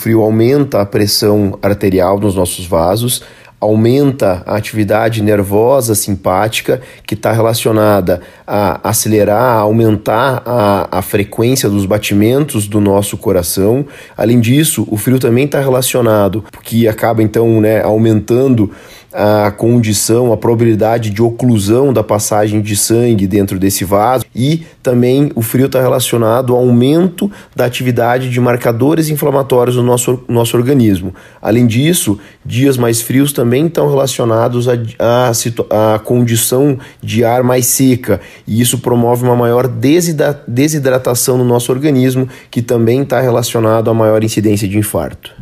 frio aumenta a pressão arterial nos nossos vasos, aumenta a atividade nervosa simpática, que está relacionada a acelerar, a aumentar a, a frequência dos batimentos do nosso coração. Além disso, o frio também está relacionado, que acaba então né, aumentando a condição, a probabilidade de oclusão da passagem de sangue dentro desse vaso e também o frio está relacionado ao aumento da atividade de marcadores inflamatórios no nosso, nosso organismo. Além disso, dias mais frios também estão relacionados à condição de ar mais seca e isso promove uma maior desidratação no nosso organismo, que também está relacionado a maior incidência de infarto.